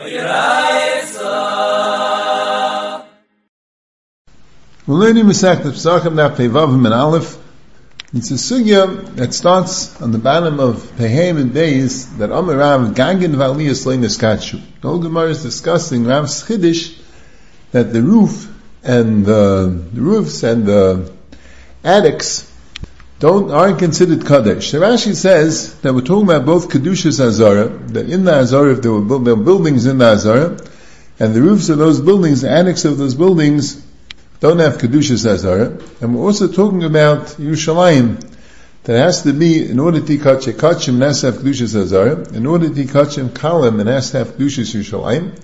We're learning the Pesachim now Pevavim and Aleph. It's a sugya that starts on the bottom of Pehem and Beis that Amar Rav Gangen Valiyas Leinis Kachu. The whole Gemara is discussing Rav's Chiddush that the roof and the, the roofs and the attics don't aren't considered kadesh. So Rashi says that we're talking about both kedushas azara. That in the azara, if there were, there were buildings in the azara, and the roofs of those buildings, the attics of those buildings don't have Kedushas Azara. And we're also talking about Yerushalayim, that has to be, in order to a Kachim, has to have Kedushas Azara. In order to a Kalim, it has to have Kedushas Yerushalayim.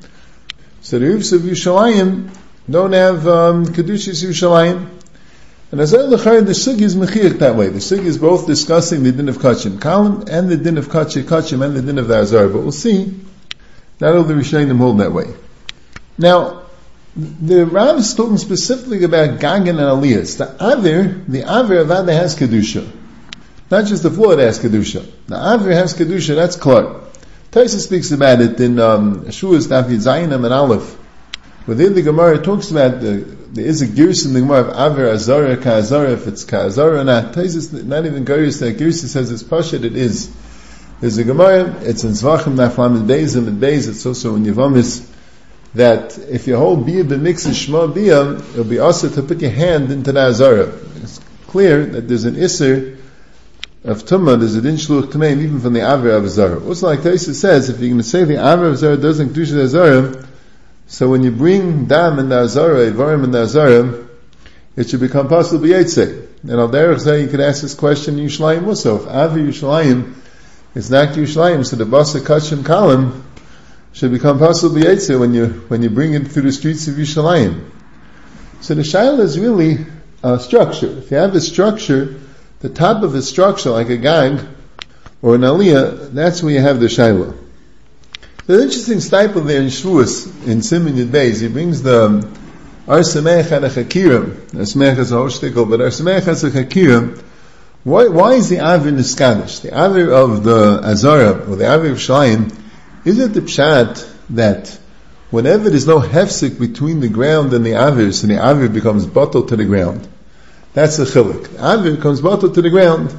So the roofs of Yerushalayim don't have um, Kedushas Yerushalayim. And as look the Sug is Mechir that way. The Sug is both discussing the din of Kachim Kalim and the din of Kachim Kachim and the din of the Azar. But we'll see, not all the Rishonim hold that way. Now, the Rav is talking specifically about Gagan and Aliyas. The Avir, the Avir of Ada has Kedusha. Not just the floor that has Kedusha. The Avir has Kedusha, that's Clark. Taisa speaks about it in um, Shuas Dafid Zayinim and Aleph. Within the Gemara, it talks about the, there is a girs in the Gemara of Avir Azara, Ka'azara, if it's Ka'azara or not. Taisa not even Girs, that Girs says it's Pashat, it is. There's a Gemara, it's in Zvachim, Naflam, and Beis, and Beis, it's also in Yevamis, that if you hold bia b'mix shma bia, it'll be also to put your hand into the azara. It's clear that there's an isser of tumma, there's a din shluch tmeim even from the aver of azara. Also, like Taisa says, if you're going to say the aver of azara doesn't do the azara, so when you bring dam in the azara, ivarim in the azara, it should become possible b'yetzeh. And al derech say you could ask this question in Yushalayim also. If aver Yushalayim is not Yushalayim, so the basa kachim kalim, should become possible Yetzer when you when you bring it through the streets of Yerushalayim. So the shaila is really a structure. If you have a structure, the top of a structure like a gang or an aliyah, that's where you have the shaila. There's an interesting Steipler there in Shavuos, in Simon Yud Beis. He brings the Arsamech and a Chakirim. Arsamech is a hoshtikel, but Arsamech has a. Why, why is the Avir Niskadish? The Avir of the Azara, or the Avir of Shalayim, is it the pshat that whenever there's no hefsik between the ground and the avir, so the avir becomes bottled to the ground? That's the chilik. The avir becomes bottled to the ground.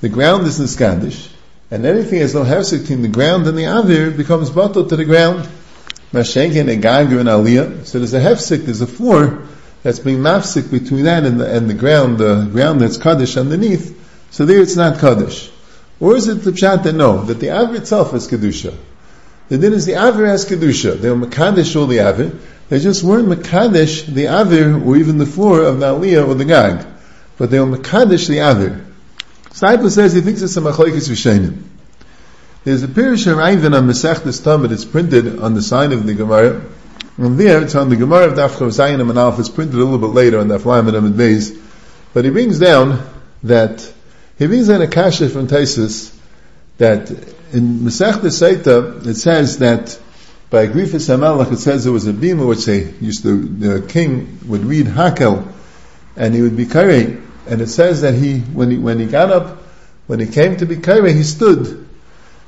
The ground is niskadish, and anything has no hefsik between the ground and the avir becomes bottled to the ground. Mashenkin and ganger and aliyah. So there's a hefsik, there's a floor that's being mafsik between that and the, and the ground, the ground that's kaddish underneath. So there it's not kaddish. Or is it the pshat that no, that the avir itself is kedusha? The din is the Avir has Kedusha. They were Makadesh all the Avir. They just weren't Makadesh the Avir or even the floor of the Aliyah or the Gag. But they were Makadesh the Avir. Steipler says he thinks it's a Machlaikis Rishenim. There's a Pirish Raven on Masechtas Tamid. It's printed on the side of the Gemara. And there, it's on the Gemara of Daf Chav and Alf. It's printed a little bit later on Daf Lam and Beis. But he brings down that, he brings down a kasha from Taisus that in Masech Seita, it says that by Grifis Hamelach, it says there was a bima which they used to, the king would read Hakel, and he would be Kare, and it says that he, when he, when he got up, when he came to be Kare, he stood.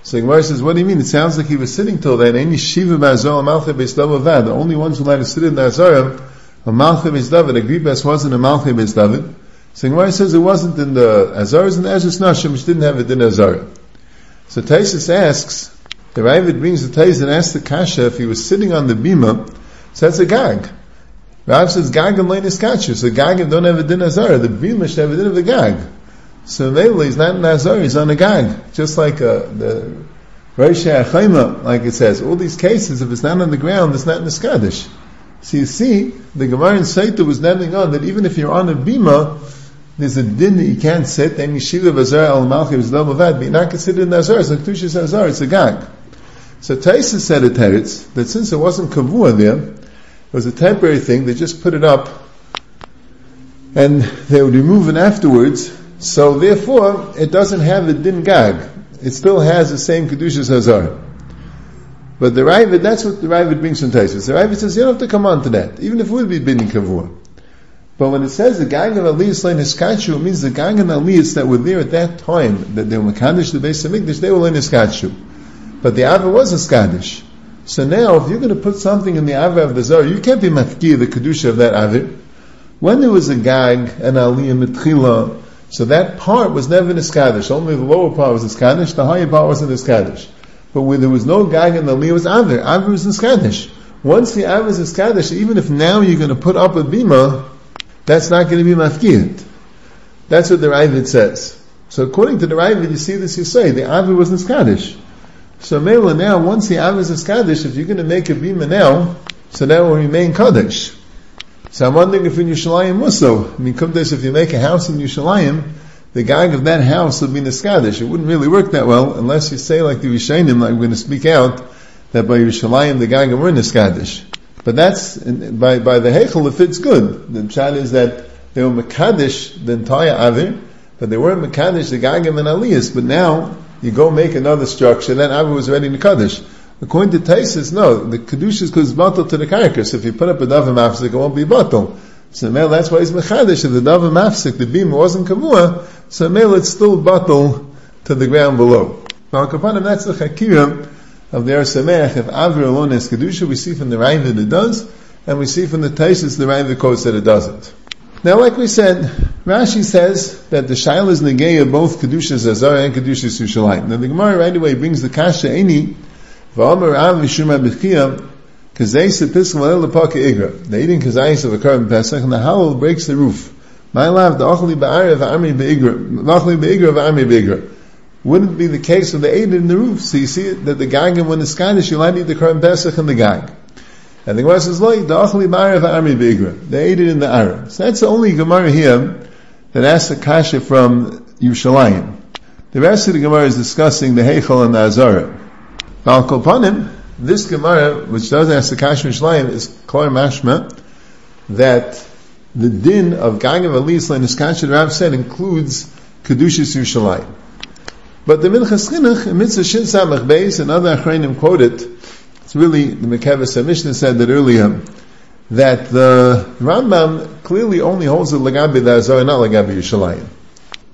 So Gemara says, what do you mean? It sounds like he was sitting till then. Any Shiva Mazor Beis David, the only ones who allowed to sit in the Azarim, a Malcha Beis David, a wasn't a Malcha Beis David. So Gemara says it wasn't in the Azars and the Ezra's Nashim, which didn't have it in Azar. So Taisus asks, the Ravid brings the Taisus and asks the Kasha if he was sitting on the bima, so that's a gag. Rav says gag and lein kachu, so gag and don't have a din azar, the bima should have a din of the gag. So Mele he's not an azar, he's on a gag. Just like uh, the Reisha Achayma, like it says, all these cases, if it's not on the ground, it's not in the Skadish. So you see, the Gemara in Saita was naming on that even if you're on a bima, there's a din that you can't sit, and Yeshiva Azar al Malchi is Lomavad, but you're not considered an Azar, it's like Tushis Azar, it's a gag. So Taisa said at Teretz, that since it wasn't Kavua there, it was a temporary thing, they just put it up, and they would remove it afterwards, so therefore, it doesn't have a din gag. It still has the same Kedushas Hazar. But the Ravid, that's what the Ravid brings from Taisa. The Ravid says, you don't have to come on to that, even if it would be binding Kavua. But when it says the gang of Aliyas Lein Hiskachu, it means the gang of Aliyas that were there at that time, that they were Makadosh the base of Mikdash, they were Lein Hiskachu. But the Ava was a Skadish. So now, if you're going to put something in the Avir of the Zara, you can't be mafki the Kedusha of that Avir. When there was a gag, an aliyah mitchila, so that part was never niskadish. Only the lower part was niskadish, the higher part wasn't niskadish. But where there was no gag and aliyah was Avir, Avir was niskadish. Once the Avir is niskadish, even if now you're going to put up a bima, that's not going to be mafkiyat. That's what the Ravid says. So according to the Ravid, you see this, you say, the Avir was niskadish. So Mela now, once the Av is Kaddish, if you're going to make a bima now, so that will remain Kaddish. So I'm wondering if in Yerushalayim also, I mean, this, if you make a house in Yerushalayim, the gag of that house will be Niskadish. It wouldn't really work that well unless you say like the Rishainim, like we're going to speak out, that by Yerushalayim the gag were Niskadish. But that's, by, by the Heichel, it fits good. The chat is that they were Makadish, the entire Avir, but they weren't Makadish, the Gagim and Aliyas, but now, you go make another structure, then Avi was ready to Kaddish. According to Taisus, no, the Kaddish is because bottle to the carcass. If you put up a Dava Mafsik, it won't be bottle. So male, that's why he's Mechadish. If the Dava Mafsik, the beam wasn't Kavua, so male, it's still bottle to the ground below. Now, Kapanim, that's the Chakira of the Arsameach. If Avir alone is Kedusha, we see from the Rain that it does, and we see from the Taisus, the Rain that quotes that it doesn't. Now, like we said, Rashi says that the Shail is Negeya both Kedushas Azara and Kedushas Yushalayim. Now, the Gemara right away brings the Kasha Eni, V'amar Av V'shuma B'chiyah, Kazayis Episkel V'el Lepaka Igra. They're eating Kazayis of a Korban Pesach, and the Halal breaks the roof. My love, the Ochli Ba'ara V'amri Be'igra, V'achli Be'igra V'amri Be'igra. Wouldn't be the case if they ate it in the roof. So you see that the Gag, when it's Scottish, you'll eat the Korban Pesach and the Gag. And the Gemara says, "Like the achli ma'arav army bigra." They ate it in the Arab. So that's the only Gemara here that asks a kasha from Yerushalayim. The rest of the Gemara is discussing the Heichal and the Azara. Al Kolpanim, this Gemara, which doesn't ask the kasha from Yerushalayim, is klar mashma that the din of Gagav Alisla and Iskasha Rav said includes Kedushas Yerushalayim. But the Minchas Chinuch, in Mitzvah Shin Samach Beis, and other Achrayim quoted, it's really, the Mekevis Mishnah said that earlier, that the Rambam clearly only holds the Lagabi Azar, not Lagabi Yushalayim.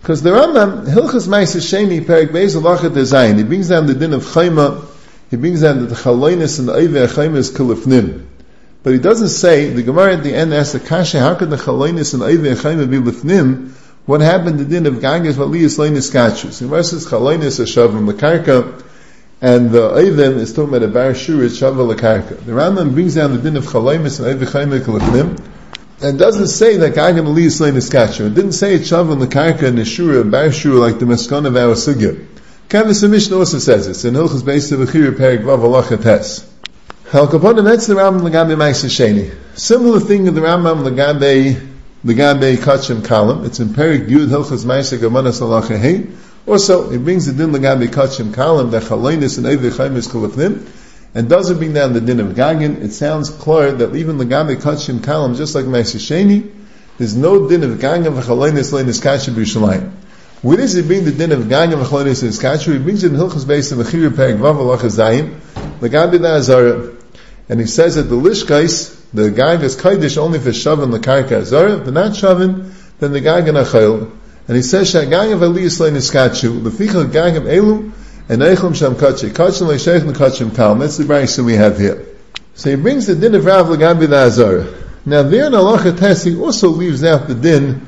Because the Rambam, Hilchas Maisa Sheni, Perik Beis Alachat Dezayin, he brings down the din of Chayma, he brings down that the Chalonis and the Eive Chayma is Kilifnim. But he doesn't say, the Gemara at the end asks the Kasha, how could the Chalonis and Eive Chayma be Lifnim? What happened to the din of Gagas Valiyas Leinis Kachus? The Gemara says Chalonis Ashavim Lakarka, and the Eidim is talking about a bar shur, it's Shava Lakarka. The Rambam brings down the din of Chalaymis and Eidim Chayim and doesn't say that Gagam Ali is slain Iskachu. It didn't say it's Shava Lakarka and Shura, a bar like the Meskon of our Sugya. Kesef Mishnah also says it. In Hilchas Beis of Achir Perik Vav Allah Tes. Hal Kaponim, that's the Rambam Lagabe Maisa Sheni. Similar thing in the Rambam Lagabe Lagabe Kachim Kalam. It's in Perik Yud Hilchas Maisa Gamanas Allah Hei. Also, it brings the din lagabi kachim kalim that chalonis and evei chayim kulafnim, and doesn't bring down the din of gagin. It sounds clear that even lagabi kachim kalim, just like Sheni, there's no din of gagin of chalonis leinis kachim b'Yushalayim. Where does it bring the din of gagin of chalonis leinis kachim? He brings it in Hilchas on the Chiyur Perek Vav Allah Chazayim, lagabi da and he says that the lishkais, the gag is kaidish only for shavin lakarka azara, if they're not shavin, then the and achayil, and he says, Shagag of Eliyas Lein Iskachu, Leficha Gag of Elu, and Eichum Sham Kachi, Kachin Leishech Lekachim Kalm. That's the Bryson we have here. So he brings the din of Rav Lagabi the Azar. Now there in Allah Tes, he also leaves out the din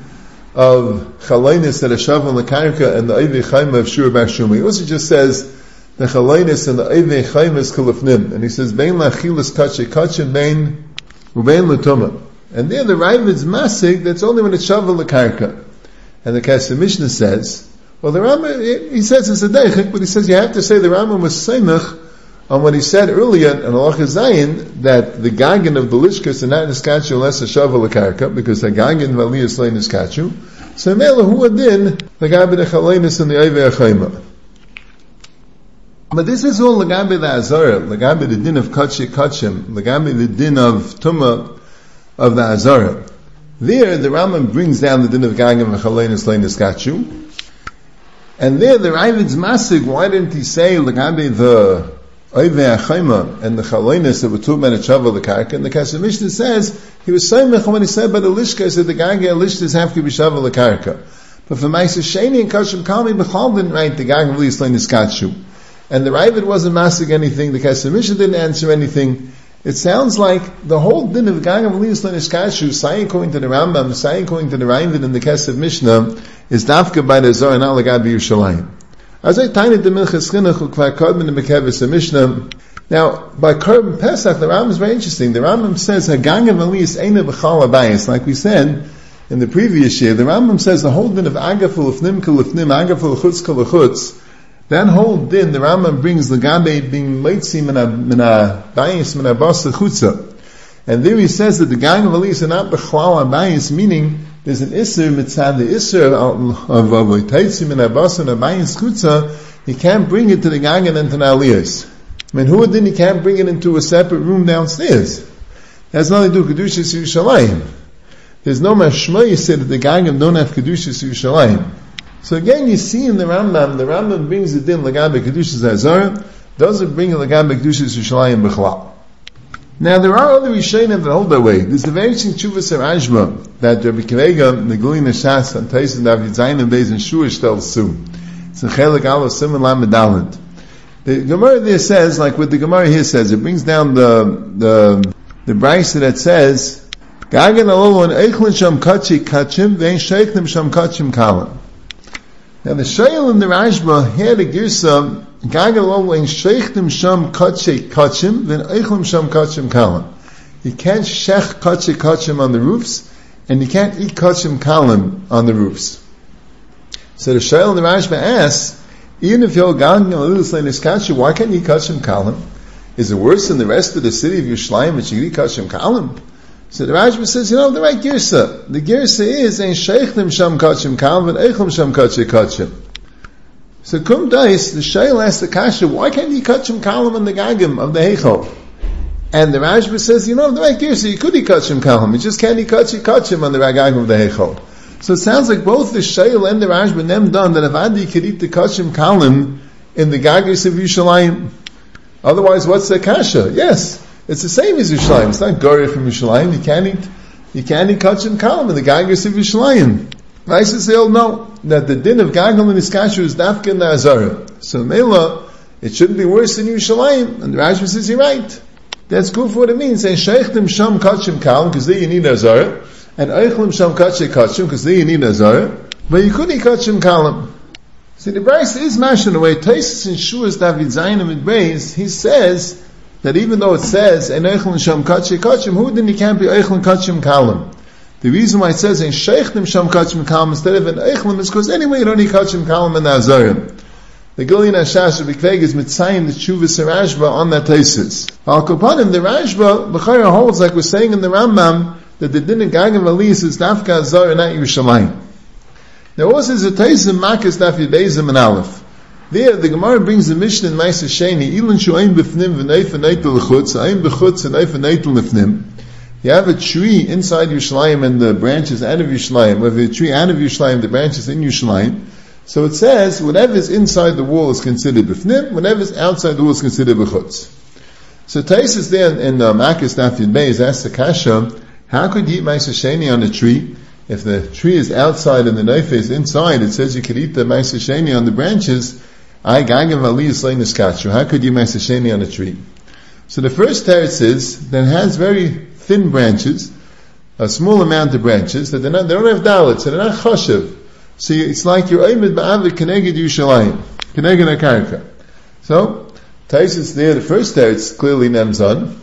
of Chalainis that Ashav and Lakarka and the Eivi Chaim of Shur Bar Shumi. He also just says the Chalainis and the Eivi Chaim is Kalifnim. And he says, Bein Lachilas Kachi, Kachim Bein Ubein Latuma. And there the Ravid's Masig, that's only when it's Shav and Lakarka. And the Kesef Mishnah says, well, the Rambam, he says it's a deichik, but he says you have to say the Rambam was seimach on what he said earlier in Allah Zayin that the Gagin of the Lishkas are not niskachu unless a shavel karka because the Gagin vali is slain niskachu. So Mela who adin the Gabi the Chalenis and the Eive Achayma. But this is all Lagabi the Azara, Lagabi the din of Kachi Kachim, Lagabi the din of Tuma of the Azara. There, the Rambam brings down the din of Gagam and Chalenis Leinis Gachu. And there, the Ravid's Masig, why didn't he say, Lagabe the Oive Achayma and the Chalenis that were two men at Shavu the Karka? And the Kesef Mishnah says, he was saying when he said by the Lishka, he said the Gagam and Lishkas have to be Shavu the Karka. But for Maisa Sheni and Kashim Kami, Bechal didn't write the Gagam Leinis Gachu. and the Ravid wasn't masking anything, the Kesef Mishnah didn't answer anything. It sounds like the whole din of Gagam Aliyas Lenishkashu, saying according to the Rambam, saying according to the Ravid and the Kesef Mishnah, is dafka by the Zohar, not Lagad Yerushalayim. As I tiny the Minchas Chinuch, Ukvar Kodman and Mekevis Mishnah, now, by Korban Pesach, the Rambam is very interesting. The Rambam says, Hagangam Aliyas Eina B'chal Abayis, like we said in the previous year, the Rambam says the whole din of Agaful Lefnim Kalefnim, Agaful Chutz Kalechutz, that whole din, the Rambam brings the Gabe being Meitzi Mina Bayis Mina Basa Chutza. And there he says that the gang of Aliyas are not B'chal Abayis, meaning there's an Isser mitzad, the Isser of Meitzi Mina Basa Mina Bayis Chutza, he can't bring it to the gang and to the. I mean, who then he can't bring it into a separate room downstairs? It has nothing to do Kedushas Yerushalayim. There's no mashma you say that the Gagam don't have Kedushas Yerushalayim. So again, you see in the Rambam, the Rambam brings it in Lagabe Kedushas Azara, doesn't bring Lagabe Kedushas Yerushalayim B'chlal. Now there are other Rishonim that hold that way. There's the very interesting Chuvas Arajma that Rabbi Akiva Eiger, the Gulin Shas, and Tyson David Zayin and Beis and Shuish tells Su. It's in Chelik Aleph Simon the Gemara there says, like what the Gemara here says, it brings down the the the brisa that says, "Gagan alon eichlin sham kachi kachim vein sheiknim sham kachim kalam." Now the Shayil in the Rashba here the Girsa Gagan alon sheiknim sham kachi kachim then eichlim sham kachim kalam. You can't shech kachi kachim on the roofs, and you can't eat kachim kalam on the roofs. So the Shayil in the Rashba asks. Even if you're going a little slay niskachi, why can't you kashim kalim? Is it worse than the rest of the city of Yerushalayim that you kashim kalim? So the Rashba says, you know, the right girsa. The girsa is ein sheichlim sham kachim kalim and eichlim sham kachim kachim. So kum dais, the shayl asks the kasha, why can't you kachim kalim on the gagim of the heichel? And the Rashba says, you know, the right girsa, you could eat kachim kalim, you just can't eat kachim kachim on the gagim of the heichel. So it sounds like both the Shayl and the Rashba nem done that if Adi could eat the kachim Kalim in the Gagis of Yushalayim. Otherwise, what's the Kasha? Yes, it's the same as Yushalayim. It's not Gori from Yushalayim. You can't eat, you can't eat Kashim Kalim in the Gagis of Yushalayim. Nice they all know that the din of Gagel and Iskashu is Dafka and Azara. So Mela, it shouldn't be worse than Yushalayim. And the Rashba says, you're right. That's good for what it means. Say, Sheikhtim Sham Kachim Kalim, because there you need Azara and Eichlim Sham Kache Kachim, because there you need Azara, but you couldn't eat Kachim Kalam. See, the Bryce is mashed in a way, Taisus and Shuas David Zayim and Beis, he says that even though it says, and Eichlim Sham Kache Kachim, who then he can't be Eichlim Kachim Kalam? The reason why it says in Sheikhlim Sham Kachim Kalam instead of in Eichlim is because anyway you don't need Kachim Kalam and Azara. The Gillian Ashash of Bikveg is mitzayim the Chuvas Rashba on that Taisus. Al Kopanim, the Rashba, B'chayra holds like we're saying in the Rambam, that the din of Gagam Alis is Dafka Azar and not Yerushalayim. There also is a Taisim Makas Daf Yudezim and Aleph. There, the Gemara brings the Mishnah in Maisa Sheni, Ilin Shu'aim B'fnim V'neif V'neitel L'chutz, Aim B'chutz V'neif V'neitel L'fnim. You have a tree inside Yerushalayim and the branches out of Yerushalayim. We a tree out of Yerushalayim, the branches in Yerushalayim. So it says, whatever is inside the wall is considered B'fnim, whatever is outside the wall is considered B'chutz. So Taisis there in, uh, Makas Daf is asked the Kasha, how could you eat Maisa Sheni on a tree? If the tree is outside and the knife is inside, it says you could eat the Maisa Sheni on the branches. I How could you Maisa Sheni on a tree? So the first teretz is that has very thin branches, a small amount of branches, that they're not, they don't have dalit, so they're not chashiv. So it's like you're oimid ba'avid keneged Yushalayim, keneged akarka. So, Taisus there, the first teretz clearly nemzon,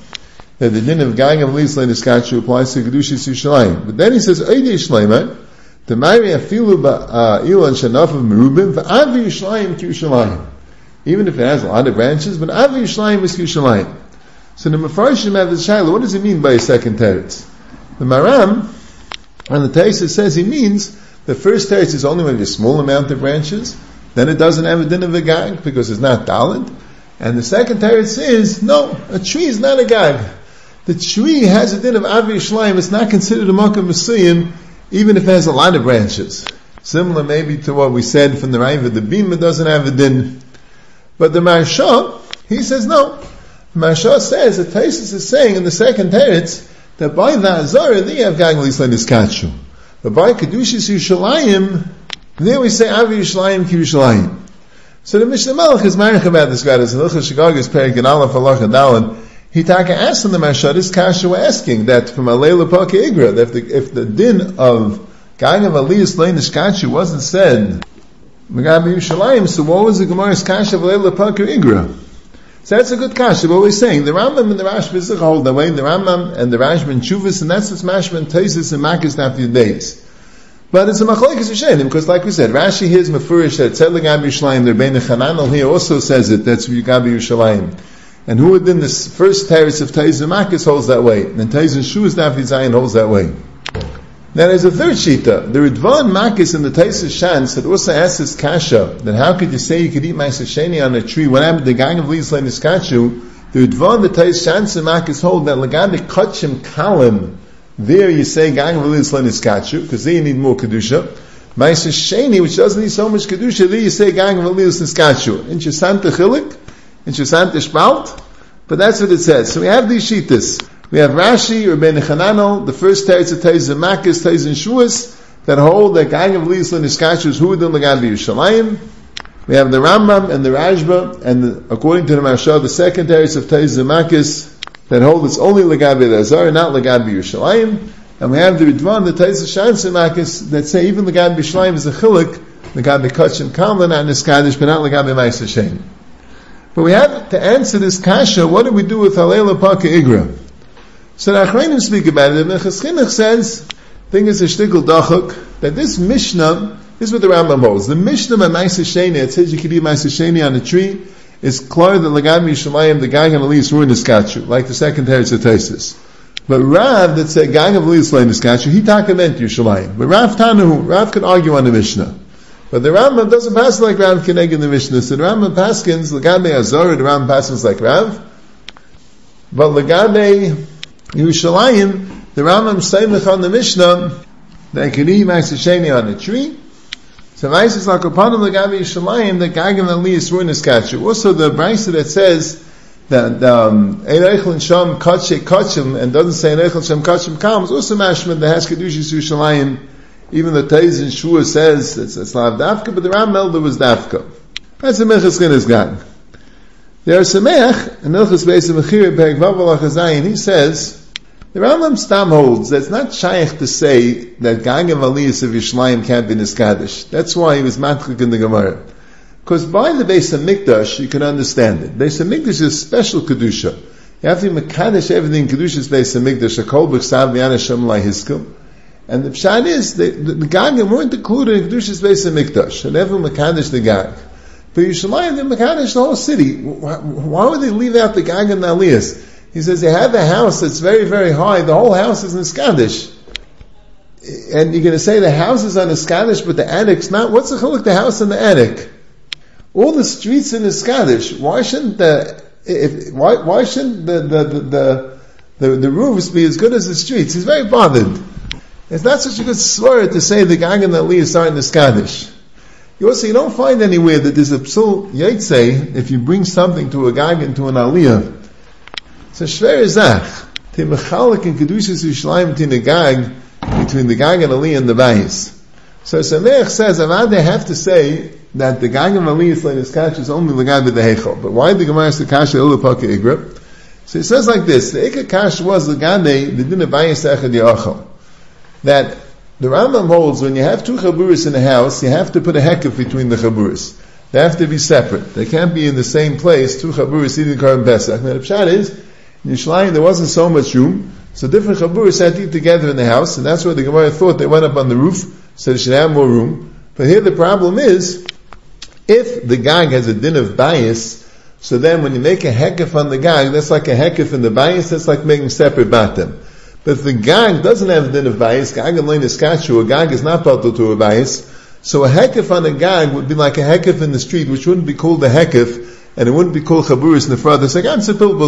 that the din of going of Lisla Niskachu applies to Kedushas Yushalayim. But then he says, Eidi Yishlayim, the Mari Afilu Ilan uh, Shanaf of Merubim, Avi Yishlayim Yushalayim. Even if it has a lot of branches, but Avi Yishlayim is Yushalayim. So the Mefarshim have the Shaila, what does he mean by a second teretz? The Maram, on the Taisa says he means the first teretz is only when there's a small amount of branches, then it doesn't have a din of a gag because it's not dalid. And the second teretz is, no, a tree is not a gag the tree has a din of Avi Yishlayim, it's not considered a Makkah Messiah, even if it has a lot of branches. Similar maybe to what we said from the Raiva, the Bima doesn't have a din. But the Marsha, he says no. Marsha says, that Taisus is saying in the second teretz, that by the Azara, they have Gaglis Leniskachu. But by Kedushis Yushalayim, there we say Avi Yishlayim Ki Yushalayim. So the Mishnah Melech is married about this guy. It's in Ilchah Shigagis Perik and Aleph Allah Dalin. He taka asked in the Mashad, this Kasha were asking that from Alayla Paka Igra, that if the, if the din of Gang of Aliyah Slain Ishkachu wasn't said, Megabi Yushalayim, so what was the Gemara's Kasha of Alayla Paka Igra? So that's a good kasha. What we're saying, the Rambam and the Rashba hold that way. The Rambam and the Rashba and and that's what's Mashma and Taisis and Makis after the days. But it's a machlekes Hashem because, like we said, Rashi here is mafurish that Tzedek Gabi Yerushalayim. The Rebbeinu Chananel here also says it. That's Gabi Yerushalayim. And who within this first terrace of Taiz and Makis holds that way, and Taiz and Shu is Zayin holds that way. Now there's a third shita. The Ridvan Makis and the Taiz Shans that also asks this kasha that how could you say you could eat Maisa Sheni on a tree? What happened to the gang of Lisla Niskachu? The Ridvan, the Taiz Shans and Makis hold that Lagadi Kachim Kalim there you say gang of Lisla Niskachu because there you need more kedusha. Maisa Sheni, which doesn't need so much kedusha, there you say gang of Lisla Niskachu. Interesante chilik, interesante spalt, but that's what it says. So we have these shitas. We have Rashi, Rabbeinu Chananel, the first teretz of Teiz and Makis, Teiz and Shuas, that hold that gang of Lisla Niskachu is the Lagan Yerushalayim. We have the Rambam and the Rashba, and the, according to the Marsha, the second teretz of Teiz and Makis, that hold it's only Lagabi Lazar, not Lagabi Yerushalayim. And we have the Ridvan, the Tais Shan Simakis, that say even Lagabi Yerushalayim is a chilik, Lagabi Kachim Kamla, not Niskadish, but not Lagabi Maisa Shem. But we have to answer this kasha, what do we do with Halela Paka Igra? So the Achrayim speak about it, and the Chinuch says, thing is a shtickle dachuk, that this Mishnah, this is what the Rambam holds. The Mishnah by Maisa Sheni, it says you can eat Maisa Sheni on a tree, is clear that Lagam Yishamayim, the gang of Elise, ruined his statue, like the second Teretz of Tesis. But Rav, that said gang of Elise slain his statue, he taka meant Yishamayim. But Rav Tanahu, Rav can argue on the Mishnah. But the Rambam doesn't pass like Rav Keneg in the Mishnah. So the Rambam paskins, Lagabe Azor, the Rambam paskins like Rav. But Lagabe Yerushalayim, the Rambam saying on the Mishnah, that can eat Sheni on a tree, so Vaisis Lakopanim Lagabi Yishalayim, the Gagam Ali is ruinous catcher. Also the Brisa that says that um and Sham Kachim and doesn't say Eichel Sham Kachim comes also mashman the has Kedushis Yishalayim. Even the Teiz in Shua says it's, it's not Dafka, but the Ram Melder was Dafka. That's the Mechas Chinas Gang. There are Samech, and Ilchas Beis Mechir Perek Vav he says the Rambam Stam holds that it's not shaykh to say that Gang of Aliyas of Yishlayim can't be Niskadish. That's why he was matchik in the Gemara. Because by the of Mikdash, you can understand it. Of Mikdash is special Kedusha. You have to be Mekadesh everything Kedusha is base of Mikdash, a kol b'chsav v'yanashem hiskum. And the pshat is, the, the, the Gagim weren't included in Kedusha's base of Mikdash. And never Mekadesh the Gag. But Yishlayim, they Mekadesh the whole city. Why, why would they leave out the Gag and the Aliyas? He says they have a house that's very, very high. The whole house is in Skadish. And you're going to say the house is on a Skadish, but the attic's not. What's the chiluk, the house and the attic? All the streets in the Skadish. Why shouldn't the, if, why, why shouldn't the, the, the, the, the, the roofs be as good as the streets? He's very bothered. It's not such a good slur to say the the Ali is starting the Skadish. You also, you don't find anywhere that there's a psul yaitse if you bring something to a gang and to an aliyah it's a schwer Zach. The Mechalik and Kedushas Yishlayim between the Gag, between the Gag and Ali and the Bayis. So Samech says, Avad they have to say that the Gag and Ali is like kash is only the Gag with the Hechel. But why the Gemara is the kash Ilapaka Igra? So he says like this, the Ikka kash was the Gade, the Din of Bayis Echad Yachal. That the Rambam holds when you have two chaburis in a house, you have to put a hekif between the chaburis. They have to be separate. They can't be in the same place, two chaburis eating Karim Pesach. Now the pshat is, in Yishlayim there wasn't so much room, so different chaburis had to eat together in the house, and that's why the Gemara thought they went up on the roof, so they should have more room. But here the problem is, if the gag has a din of bias, so then when you make a hekif on the gag, that's like a hekif in the bias, that's like making separate batim. If the gag doesn't have din of bias, gag and lein is a gag is not patul to a bias, so a hekif on a gag would be like a hekif in the street, which wouldn't be called a hekif, and it wouldn't be called chaburis nefrad. It's like, I'm sepil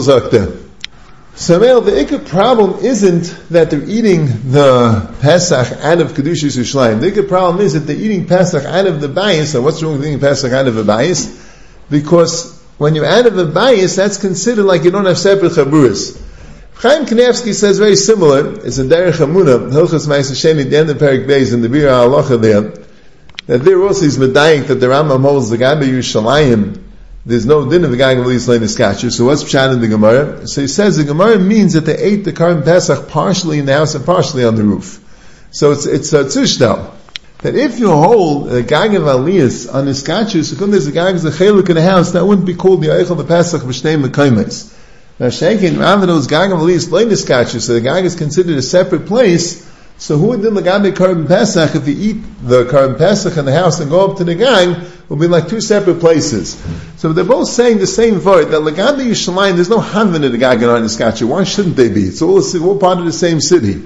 Samel, the ikka problem isn't that they're eating the Pesach out of Kedushas Yerushalayim. The ikka problem is that they're eating Pesach out of the bias. So what's wrong with eating Pesach out of a bias? Because when you're out of a bias, that's considered like you don't have separate chaburas. Chaim Kanevsky says very similar. It's a Derech Emunah, Hilchas Ma'aseh Sheni, the end of Perik Beis, in the Bira Halacha there, that there also is medayik that the Rambam holds the Gabi Yerushalayim, there's no din of the Gag of Yisrael Niskachu. So what's Pshat in the Gemara? So he says the Gemara means that they ate the Karban Pesach partially in the house and partially on the roof. So it's, it's a tzushdal. That if you hold a Gag of Aliyas on so when there's a Gag of the Cheluk in the house, that wouldn't be called the Eichel the Pesach B'shnei Mekaimes. Now Shenkin, rather those Gag of Aliyas lay Niskachu, so the Gag is considered a separate place, so who would do Lagabe Karban Pesach if you eat the Karban Pesach in the house and go up to the gang? Will be like two separate places. So they're both saying the same word that Lagabe Yishalayim. There's no Havin in the gang and Niskachu. Why shouldn't they be? It's all, all part of the same city.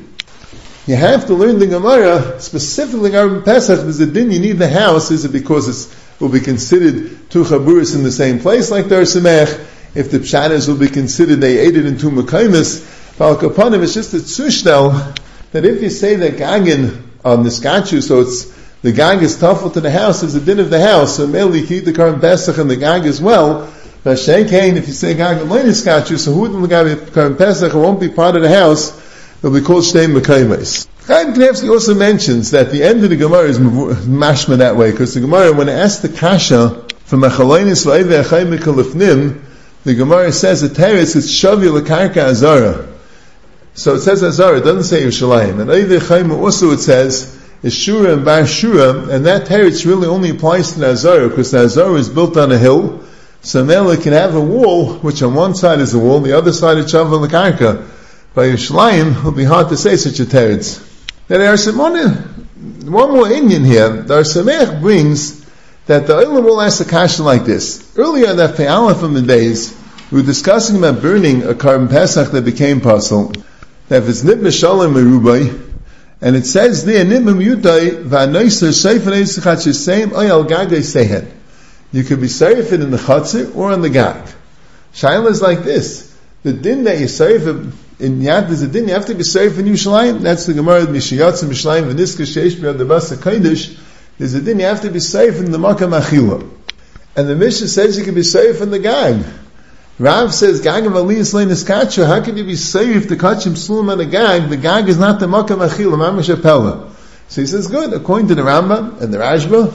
You have to learn the Gemara specifically Karban Pesach. There's a din you need the house. Is it because it will be considered two chaburis in the same place like Dar Samech? If the pshanas will be considered they ate it in two mekaimis, Falkapanim, it's just a tzushtel that if you say that Gagin on the skachu, so it's the Gag is tough to the house, is the din of the house, so mainly you the current Pesach and the Gag as well. But Kain, if you say Gag and Lein skachu, so who would the Karm Pesach, it won't be part of the house, it'll be called Shnei Mekaimes. Chaim Kanevsky also mentions that the end of the Gemara is mashma that way, because the Gemara, when it asks the Kasha, from Achaloinis Va'eve Achayim Mikalifnim, the Gemara says the teretz is Shavi Lakarka Azara. So it says Azara, it doesn't say Yerushalayim. And Eidei Chaim also it says is Shura and Bar Shura, and that teretz really only applies to Azara, because Azara is built on a hill, so Mela can have a wall, which on one side is a wall, the other side is Shavu Lakarka. By Yerushalayim, it will be hard to say such a teretz. There are some one, one more Indian here. The Arsamech brings that the Olam will ask a question like this. Earlier in that from the days, we were discussing about burning a carbon Pesach that became puzzle that if it's nit mishalim merubai, and it says there nit miyutai va'noiser seifin eisachat same oyal gagay sehen. You could be seifin in the chatzir or on the gag. Shaila is like this. The din that you seif in Yad is a din you have to be seif in Yerushalayim. That's the Gemara Mishiyatz Mishalayim v'niska sheish b'yad the basa kodesh. There's a din you have to be safe in the makam achila. And the Mishnah says you can be safe in the gag. Rav says, Gag of Aliyah Slain is Kacha, how can you be safe to catch him slum on a gag? The gag is not the Makam Achil, Mamash Apella. So he says, good, according to the Rambam and the Rashba,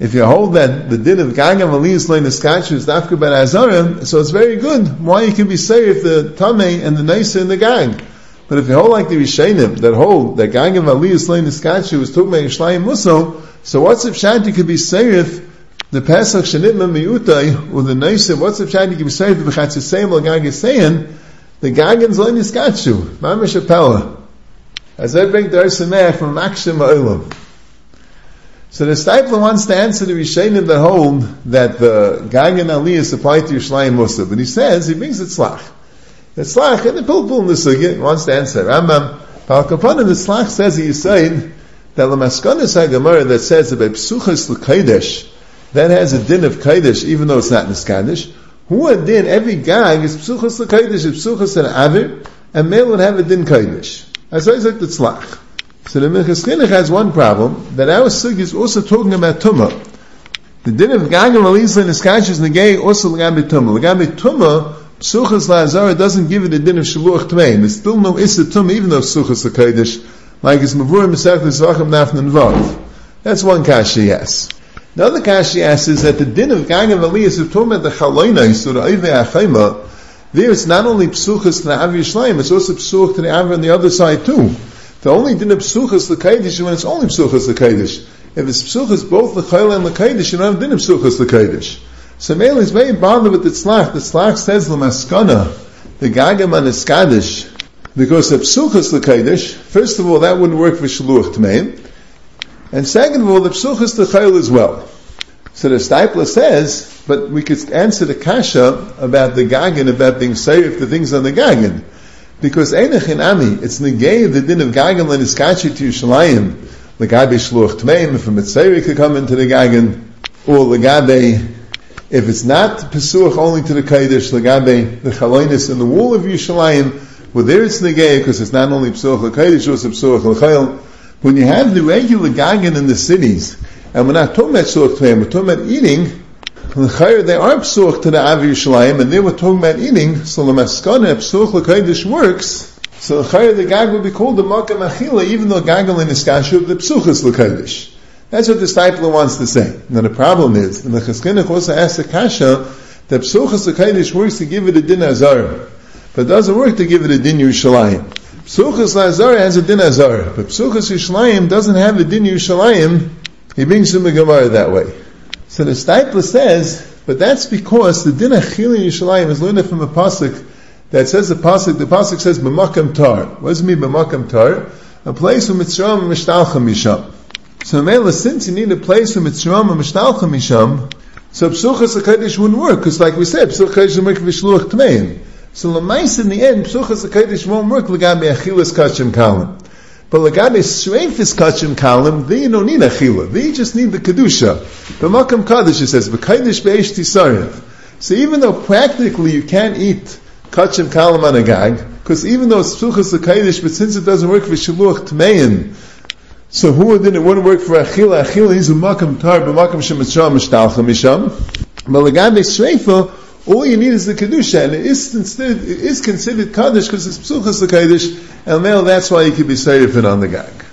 if you hold that the din of Gag of Aliyah Slain is Kacha is Dafka Ben Azarim, so it's very good. Why you can be safe the Tameh and the Naisa in the gag. But if you hold like the Rishenim, that hold that Gag of Aliyah Slain is Kacha was Tukmei Yishlayim Muso, so what's if Shanti could be safe the Pesach Shanitma Miyutai, or the Naisa, what's if you can say for the Chatzisayim or Gag is saying, the Gagan's Lein Yiskachu, Mamish Apella. As I bring the Arsameh from Makshim Olam. So the Stipler wants to answer the Rishonim that hold that the Gagan Ali is applied to Yerushalayim Musa, but he says, he brings it Tzlach. The Tzlach, and the Pilpul in the Sugya, wants to answer. Rambam, Palkapanim, the Tzlach says, he said, that the Maskonis HaGemara that says about Psuchas L'Kaidesh, that has a din of Kaidish, even though it's not Niskadish. Who a din, every gag is Psuchas Kaidish, is Psuchas and Avir, and male would have a din Kaidish. As I like the Tzlach. So the Minchas has one problem, that our Sig is also talking about Tumah. The din of Gag and Malisa and Niskadish is Negay also Lagabi Tumah. Lagabi Tumah, Psuchas Lazara doesn't give it a din of Shaluach Tmeim. There's still no Issa Tumah, even though Psuchas Kaidish, like it's Mavur Mesach L'Zvachim Nafnan Vav. That's one kashi, yes. The other kashi asks is that the din of Gang of Aliyah is talking about the Chaloinais or the Achayma. There it's not only psuchas to the Avi Yishlayim, it's also psuch to the Avi on the other side too. The only din of psuchas the Kaidish is when it's only psuchas the Kaidish. If it's psuchas both the Chayla and the Kaidish, you don't have din of psuchas the Kaidish. So Mele is very bothered with the Tzlach. The Tzlach says the Maskana, the Gagam and the Skadish, because of psuchas the Kaidish, first of all, that wouldn't work for Shaluach Tmeim. And second of all, the psuchas the chayil as well. So the Stipler says, but we could answer the kasha about the gagan, about being safe the things on the gagan. Because Einach in Ami, it's negay the din of gagan and iskachi to Yerushalayim. Legabe shluch tmeim, if a mitzvah could come into the gagan, or legabe, if it's not pesuach only to the Kaidish, legabe, the chaloinis in the wall of Yerushalayim, well there it's negay, because it's not only pesuach l'kaidish, also pesuach l'chayil, when you have the regular gagan in the cities, and we're not talking about such we're talking about eating, they are psuch to the Avi Yishalayim, and they were talking about eating, so the maskana, psuch l'kaidish works, so the gag would be called the makam achila, even though gagal in iskashu, the psuch is. That's what the Stipler wants to say. Now the problem is, the Chaskinuch also asks the Kasha, that Psuchas works to give it a din azar, but it doesn't work to give it a din Yerushalayim. Psuchas Lazar has a din azar, but Psuchas Yerushalayim doesn't have a din Yerushalayim. He brings some Gemara that way. So the Stipler says, but that's because the din Achil Yerushalayim is learned from a pasuk that says the pasuk. The pasuk says b'makam tar. What does it mean b'makam tar? A place where mitzram and mishtalcha misham. So Mela, since you need a place where mitzram and mishtalcha misham, so psuchas hakadosh wouldn't work because, like we said, psuchas hakadosh work v'shluach tmein. So lemais in the end, psuchas hakadosh won't work legabe achilas kachim kalim. But legabe shreifis kachim kalim, then you don't need achila. Then you just need the kedusha. The makam kaddish it says v'kaidish be'esh tisarev. So even though practically you can't eat kachim kalim on a gag, because even though it's psuchas hakadosh, but since it doesn't work for shluach tmein, so who then it wouldn't work for Achila? Achila he's a makam tar, but makam shemitzram mishtalcha misham. But legabe shreifa, all you need is the kedusha, and it is considered, it is considered kaddish because it's psuchas the kaddish, and male that's why you could be it on the gag.